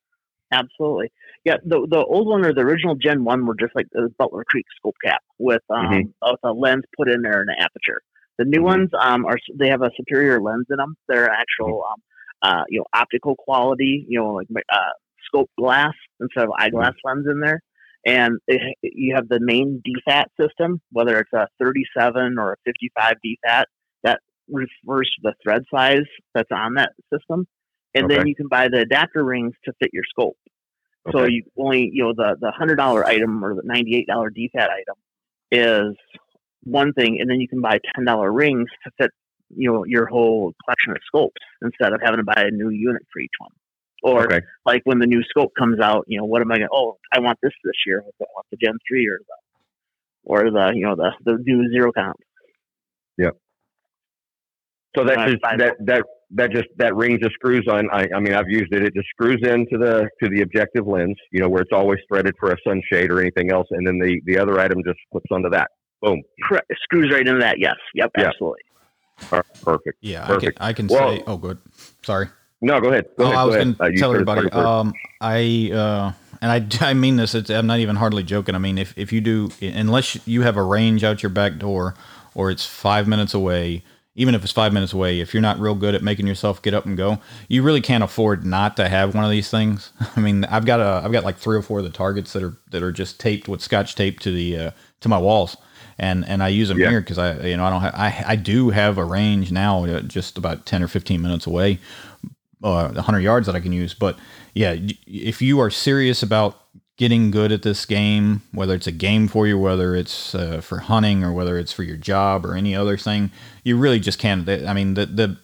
Absolutely. Yeah, the the old one or the original Gen One were just like the Butler Creek scope cap with um Mhm. with a lens put in there and an aperture. The new Mhm. ones um are they have a superior lens in them. They're actual um uh you know optical quality. You know like uh scope glass instead of eyeglass lens in there. And it, you have the main DFAT system, whether it's a 37 or a 55 DFAT, that refers to the thread size that's on that system. And then you can buy the adapter rings to fit your scope. So you only, you know, the the hundred dollar item or the ninety eight dollar DFAT item is one thing, and then you can buy ten dollar rings to fit, you know, your whole collection of scopes instead of having to buy a new unit for each one. Or okay. like when the new scope comes out, you know, what am I going? to Oh, I want this this year. I want the Gen three or the or the you know the the new zero count. Yep. So that just that that that just that ring just screws on. I, I mean, I've used it. It just screws into the to the objective lens. You know, where it's always threaded for a sunshade or anything else, and then the the other item just flips onto that. Boom. Correct. Screws right into that. Yes. Yep. Yeah. Absolutely. All right, Perfect. Yeah, I can I can Well- say. Oh, good. Sorry. No, go ahead. Go oh, ahead. I was going to Uh, tell everybody. Um, I uh, and I, I mean this. It's, I'm not even hardly joking. I mean, if if you do, unless you have a range out your back door, or it's five minutes away, even if it's five minutes away, if you're not real good at making yourself get up and go, you really can't afford not to have one of these things. I mean, I've got a I've got like three or four of the targets that are that are just taped with scotch tape to the uh, to my walls. And, and I use them Yeah. here because I you know I don't have I, I do have a range now uh, just about ten or fifteen minutes away, uh, 100 yards that I can use. But yeah, if you are serious about getting good at this game, whether it's a game for you, whether it's uh, for hunting or whether it's for your job or any other thing, you really just can't. I mean, the, the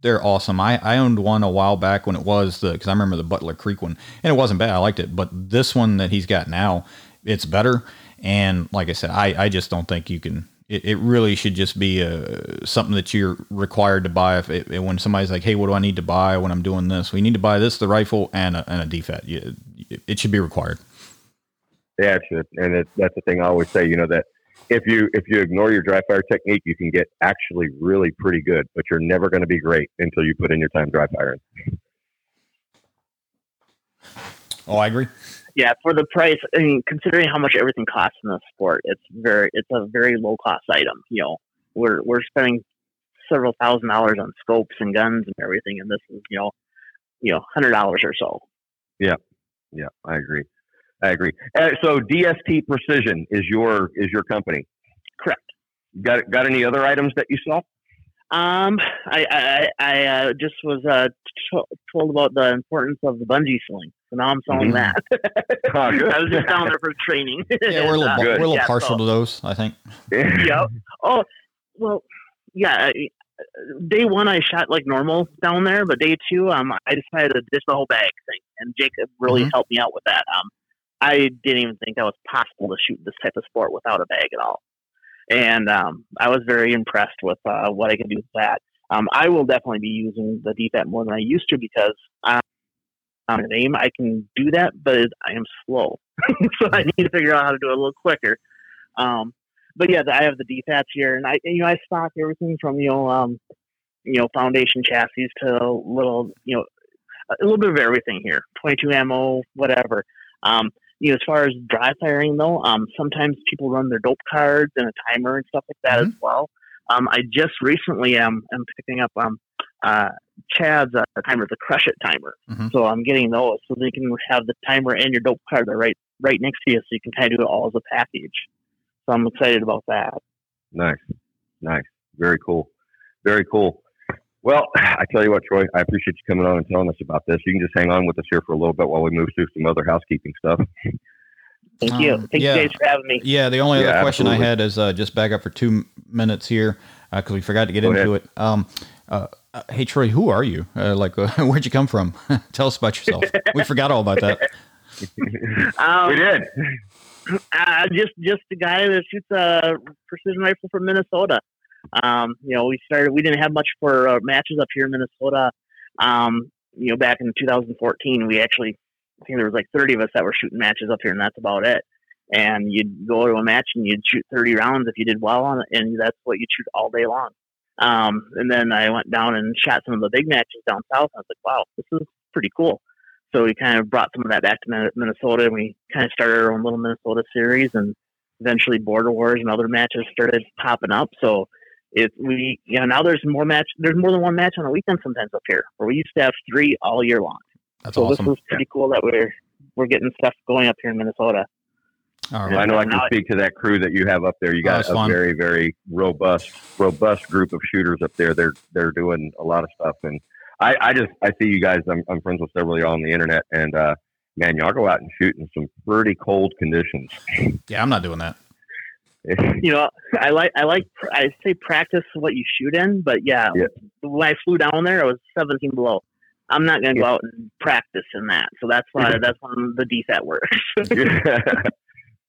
they're awesome. I, I owned one a while back when it was the because I remember the Butler Creek one and it wasn't bad. I liked it, but this one that he's got now, it's better. And like I said, I, I just don't think you can. It, it really should just be uh, something that you're required to buy. If it, when somebody's like, "Hey, what do I need to buy when I'm doing this?" We need to buy this, the rifle, and a, and a DFAT. You- It should be required. Yeah, it should. And it, that's the thing I always say. You know that if you if you ignore your dry fire technique, you can get actually really pretty good, but you're never going to be great until you put in your time dry firing. Oh, I agree. Yeah, for the price, I mean, considering how much everything costs in this sport, it's very it's a very low cost item. You know, we're we're spending several thousand dollars on scopes and guns and everything, and this is you know, you know, hundred dollars or so. Yeah, yeah, I agree. I agree. Uh, so DST Precision is your is your company. Correct. Got got any other items that you saw? Um, I I, I uh, just was uh, t- told about the importance of the bungee sling. So now I'm selling Mhm. that. Oh, good. I was just down there for training. Yeah, we're a little, uh, we're a little yeah, partial so- to those, I think. yeah. Oh, well, yeah. I- Day one, I shot like normal down there, but day two, um, I decided to ditch the whole bag thing, and Jacob really Mhm. helped me out with that. Um, I didn't even think that was possible to shoot this type of sport without a bag at all, and um, I was very impressed with uh, what I could do with that. Um, I will definitely be using the DFAT more than I used to because um, on an aim I can do that, but it, I am slow, so I need to figure out how to do it a little quicker. Um, but yeah, I have the DFATs here, and I you know I stock everything from you know um, you know foundation chassis to little you know a little bit of everything here, 22 ammo, whatever. Um, you know, as far as dry firing though, um, sometimes people run their dope cards and a timer and stuff like that as well. Um, I just recently am am picking up um, uh, Chad's uh, timer, the Crush It timer. Mhm. So I'm getting those so they can have the timer and your dope card are right right next to you, so you can kind of do it all as a package. So I'm excited about that. Nice, nice, very cool, very cool. Well, I tell you what, Troy, I appreciate you coming on and telling us about this. You can just hang on with us here for a little bit while we move through some other housekeeping stuff. Thank you. Um, Thank yeah. you guys for having me. Yeah, the only Yeah, other question absolutely. I had is uh, just back up for two minutes here because we forgot to get Go into it. Um, uh, uh, hey Troy, who are you? Uh, like, uh, where'd you come from? Tell us about yourself. we forgot all about that. Um, we did. Uh, just just a guy that shoots a precision rifle from Minnesota. Um, you know, we started. We didn't have much for uh, matches up here in Minnesota. Um, you know, back in 2014, we actually, I think there was like 30 of us that were shooting matches up here, and that's about it. And you'd go to a match and you'd shoot 30 rounds if you did well on it, and that's what you'd shoot all day long. Um, and then I went down and shot some of the big matches down south, and I was like, wow, this is pretty cool. So we kind of brought some of that back to Min- Minnesota, and we kind of started our own little Minnesota series, and eventually Border Wars and other matches started popping up. So it we you know now there's more match there's more than one match on a weekend sometimes up here, where we used to have three all year long. That's so awesome. this is pretty cool that we're we're getting stuff going up here in Minnesota. All Well, I know I can speak to that crew that you have up there. You got that's a fun. very, very robust, robust group of shooters up there. They're they're doing a lot of stuff, and I, I just I see you guys. I'm, I'm friends with several of y'all on the internet, and uh, man, y'all go out and shoot in some pretty cold conditions. Yeah, I'm not doing that. You know, I like I like I say practice what you shoot in, but yeah, Yeah. when I flew down there, it was 17 below. I'm not going to go out and practice in that, so that's why that's when the DFAT works.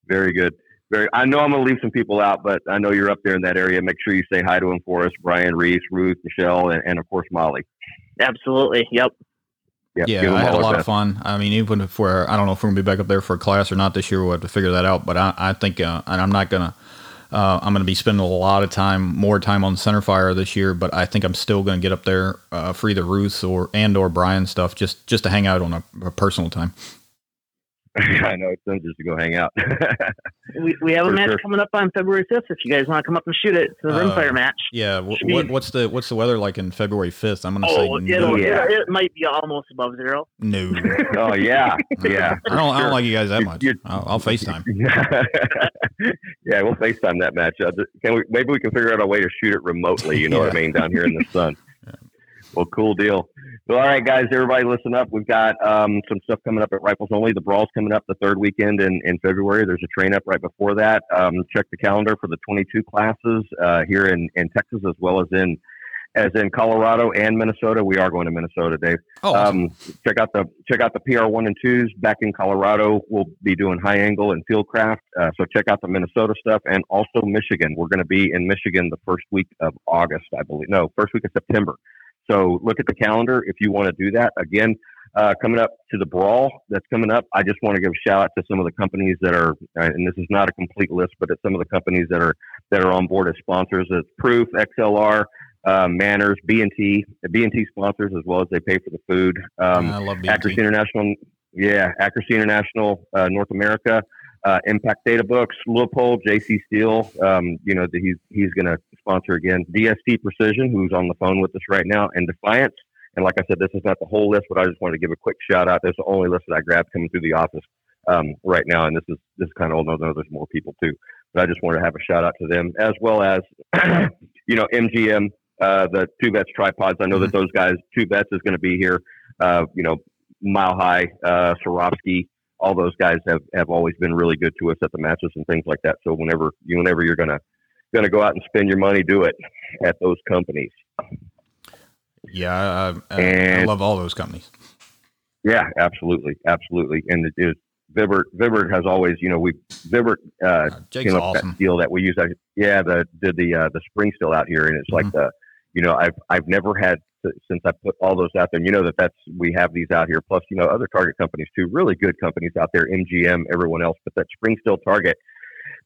very good. Very. I know I'm going to leave some people out, but I know you're up there in that area. Make sure you say hi to them for us, Brian, Reese, Ruth, Michelle, and, and of course Molly. Absolutely, yep. Yep, Yeah, give them I had a our lot of fun. I mean, even if we're, I don't know if we're gonna be back up there for a class or not this year. We'll have to figure that out. But I, I think, uh, and I'm not gonna, uh, I'm gonna be spending a lot of time, more time on center fire this year. But I think I'm still gonna get up there uh, for either Ruth or and or Brian stuff, just just to hang out on a, a personal time. I know it's fun just to go hang out. We, we have a For match sure. coming up on February 5th. If you guys want to come up and shoot it, it's a Uh, rimfire match. Yeah. W- what, what's the what's the weather like in February 5th? I'm gonna Oh, say it'll, no. Yeah. it, it might be almost above zero. no. oh yeah, yeah. I don't, I don't like you guys that much. you- I'll, I'll FaceTime. yeah, we'll FaceTime that match. Uh, Can we? Maybe we can figure out a way to shoot it remotely. You know what I mean? Down here in the sun. Well, cool deal. Well, all right, guys, everybody, listen up. We've got um, some stuff coming up at Rifles Only. The Brawl's coming up the third weekend in, in February. There's a train up right before that. Um, check the calendar for the 22 classes uh, here in, in Texas as well as in as in Colorado and Minnesota. We are going to Minnesota, Dave. Oh. Um, check out the check out the PR one and twos back in Colorado. We'll be doing high angle and field craft. Uh, so check out the Minnesota stuff and also Michigan. We're going to be in Michigan the first week of August, I believe. No, first week of September. So look at the calendar if you want to do that. Again, uh, coming up to the brawl that's coming up. I just want to give a shout out to some of the companies that are, and this is not a complete list, but it's some of the companies that are that are on board as sponsors. It's Proof, XLR, uh, Manners, B&T, B&T sponsors as well as they pay for the food. Um, I love Accuracy BT. International, yeah, Accuracy International, uh, North America, uh, Impact Data Books, Leupold, JC Steel. Um, you know, he's he's going to sponsor again. DST Precision, who's on the phone with us right now, and Defiance. And like I said, this is not the whole list, but I just wanted to give a quick shout out. This is the only list that I grabbed coming through the office um, right now, and this is this is kind of old. I know there's more people too, but I just wanted to have a shout out to them as well as you know MGM, uh, the Two Vets tripods. I know that those guys, Two Vets, is going to be here. Uh, you know, Mile High, uh, Swarovski, all those guys have, have always been really good to us at the matches and things like that. So whenever you whenever you're gonna gonna go out and spend your money, do it at those companies. Yeah, I, I, I love all those companies. Yeah, absolutely, absolutely. And it is Vibert. Vibert has always, you know, we Vibert uh, uh, Jake's came up awesome. that steel that we use. Yeah, the did the uh, the spring steel out here, and it's mm-hmm. like the, you know, I've I've never had since I put all those out there. And you know that that's we have these out here. Plus, you know, other target companies too, really good companies out there, MGM, everyone else. But that spring steel target,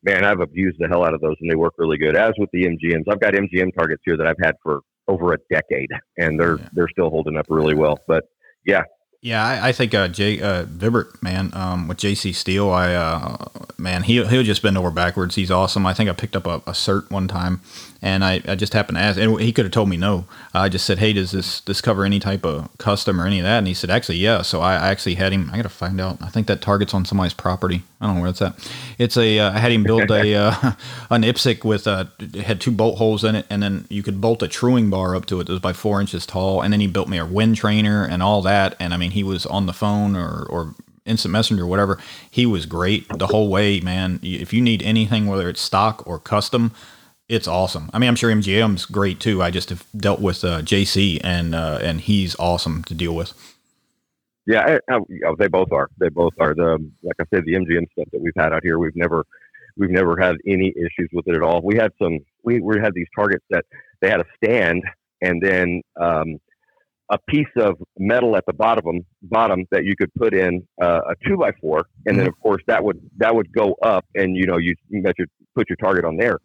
man, I've abused the hell out of those, and they work really good. As with the MGMs, I've got MGM targets here that I've had for over a decade, and they're yeah. they're still holding up really well. But yeah, yeah, I, I think uh, Jay uh, Vibert, man, um, with JC Steel, I uh, man, he he'll just bend over backwards. He's awesome. I think I picked up a, a cert one time, and I, I just happened to ask, and he could have told me no. I just said, hey, does this this cover any type of custom or any of that? And he said, actually, yeah. So I, I actually had him. I got to find out. I think that target's on somebody's property. I don't know where it's at. It's a. Uh, I had him build a uh, an IPSC with uh, had two bolt holes in it, and then you could bolt a truing bar up to it. It was by four inches tall, and then he built me a wind trainer and all that. And I mean, he was on the phone or or instant messenger whatever he was great the whole way man if you need anything whether it's stock or custom it's awesome. I mean, I'm sure MGM's great too. I just have dealt with uh, JC, and uh, and he's awesome to deal with. Yeah, I, I, they both are. They both are. The like I said, the MGM stuff that we've had out here, we've never we've never had any issues with it at all. We had some. We we had these targets that they had a stand, and then um, a piece of metal at the bottom bottom that you could put in uh, a two by four, and mm-hmm. then of course that would that would go up, and you know you, measure put your target on there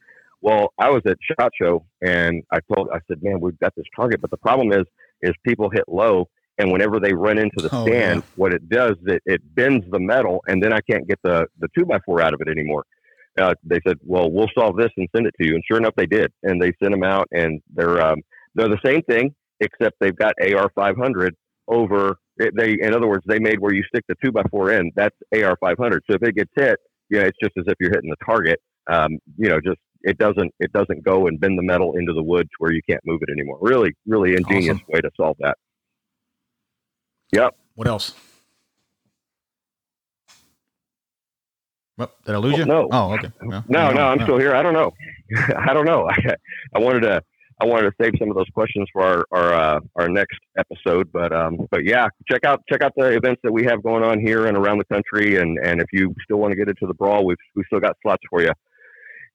well, I was at Shot Show and I told, I said, man, we've got this target, but the problem is, is people hit low, and whenever they run into the oh, stand, yeah. what it does, it, it bends the metal, and then I can't get the the two by four out of it anymore. Uh, they said, well, we'll solve this and send it to you, and sure enough, they did, and they sent them out, and they're um, they're the same thing, except they've got AR 500 over. They, in other words, they made where you stick the two by four in. That's AR 500. So if it gets hit, yeah, it's just as if you're hitting the target. Um, you know, just it doesn't it doesn't go and bend the metal into the wood to where you can't move it anymore. Really, really ingenious awesome. way to solve that. Yep. What else? Well, did I lose you? no. Oh, okay. no, no, no, I'm no. still here. I don't know. I don't know. I, I wanted to I wanted to save some of those questions for our our, uh, our next episode, but um, but yeah, check out check out the events that we have going on here and around the country, and and if you still want to get into the brawl, we've we still got slots for you.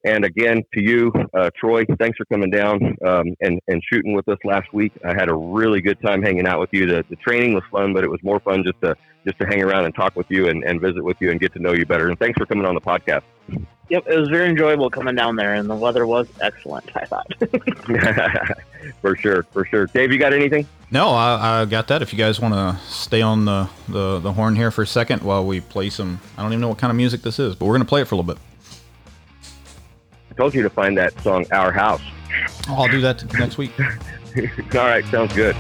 And again, to you, uh, Troy, thanks for coming down um, and, and shooting with us last week. I had a really good time hanging out with you. The, the training was fun, but it was more fun just to just to hang around and talk with you and, and visit with you and get to know you better. And thanks for coming on the podcast. Yep, it was very enjoyable coming down there, and the weather was excellent. I thought. for sure, for sure. Dave, you got anything? No, I, I got that. If you guys want to stay on the, the the horn here for a second while we play some, I don't even know what kind of music this is, but we're gonna play it for a little bit I told you to find that song, Our House. Oh, I'll do that next week. All right, sounds good.